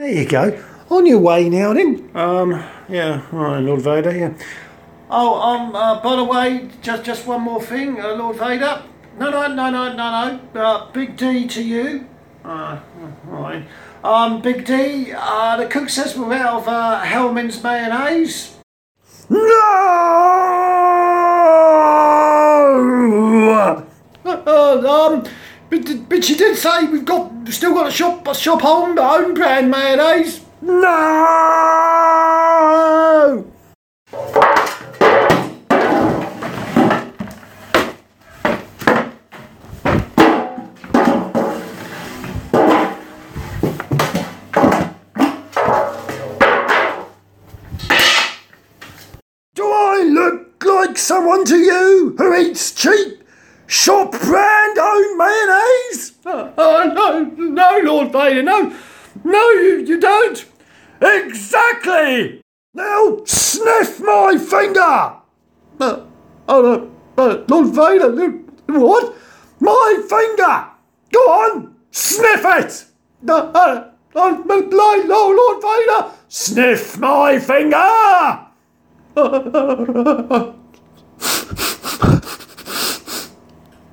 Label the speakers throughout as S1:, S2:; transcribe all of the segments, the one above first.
S1: There you go. On your way now, then.
S2: Um, yeah, all right, Lord Vader, yeah. Oh, um, uh, by the way, just just one more thing, uh, Lord Vader. No, no, no, no, no, no. Uh, Big D to you. Uh, all right. Um, Big D, uh, the cook says we're out of uh, Hellmann's mayonnaise.
S1: No!
S2: Um, but, but she did say we've got still got a shop a shop home own brand mayonnaise.
S1: No! Do I look like someone to you who eats cheap shop brand owned mayonnaise?
S2: Uh, uh, no, no, Lord Vader, no, no, you, you don't.
S1: Exactly! Now sniff my finger!
S2: Uh, oh, no, uh, Lord Vader, uh, what?
S1: My finger! Go on, sniff it!
S2: Uh, uh, Lord, Lord Vader.
S1: Sniff my finger!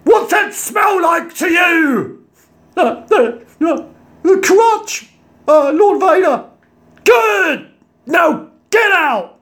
S1: What's it smell like to you?
S2: Uh, the, uh, the crotch, uh, Lord Vader.
S1: Good! Now get out!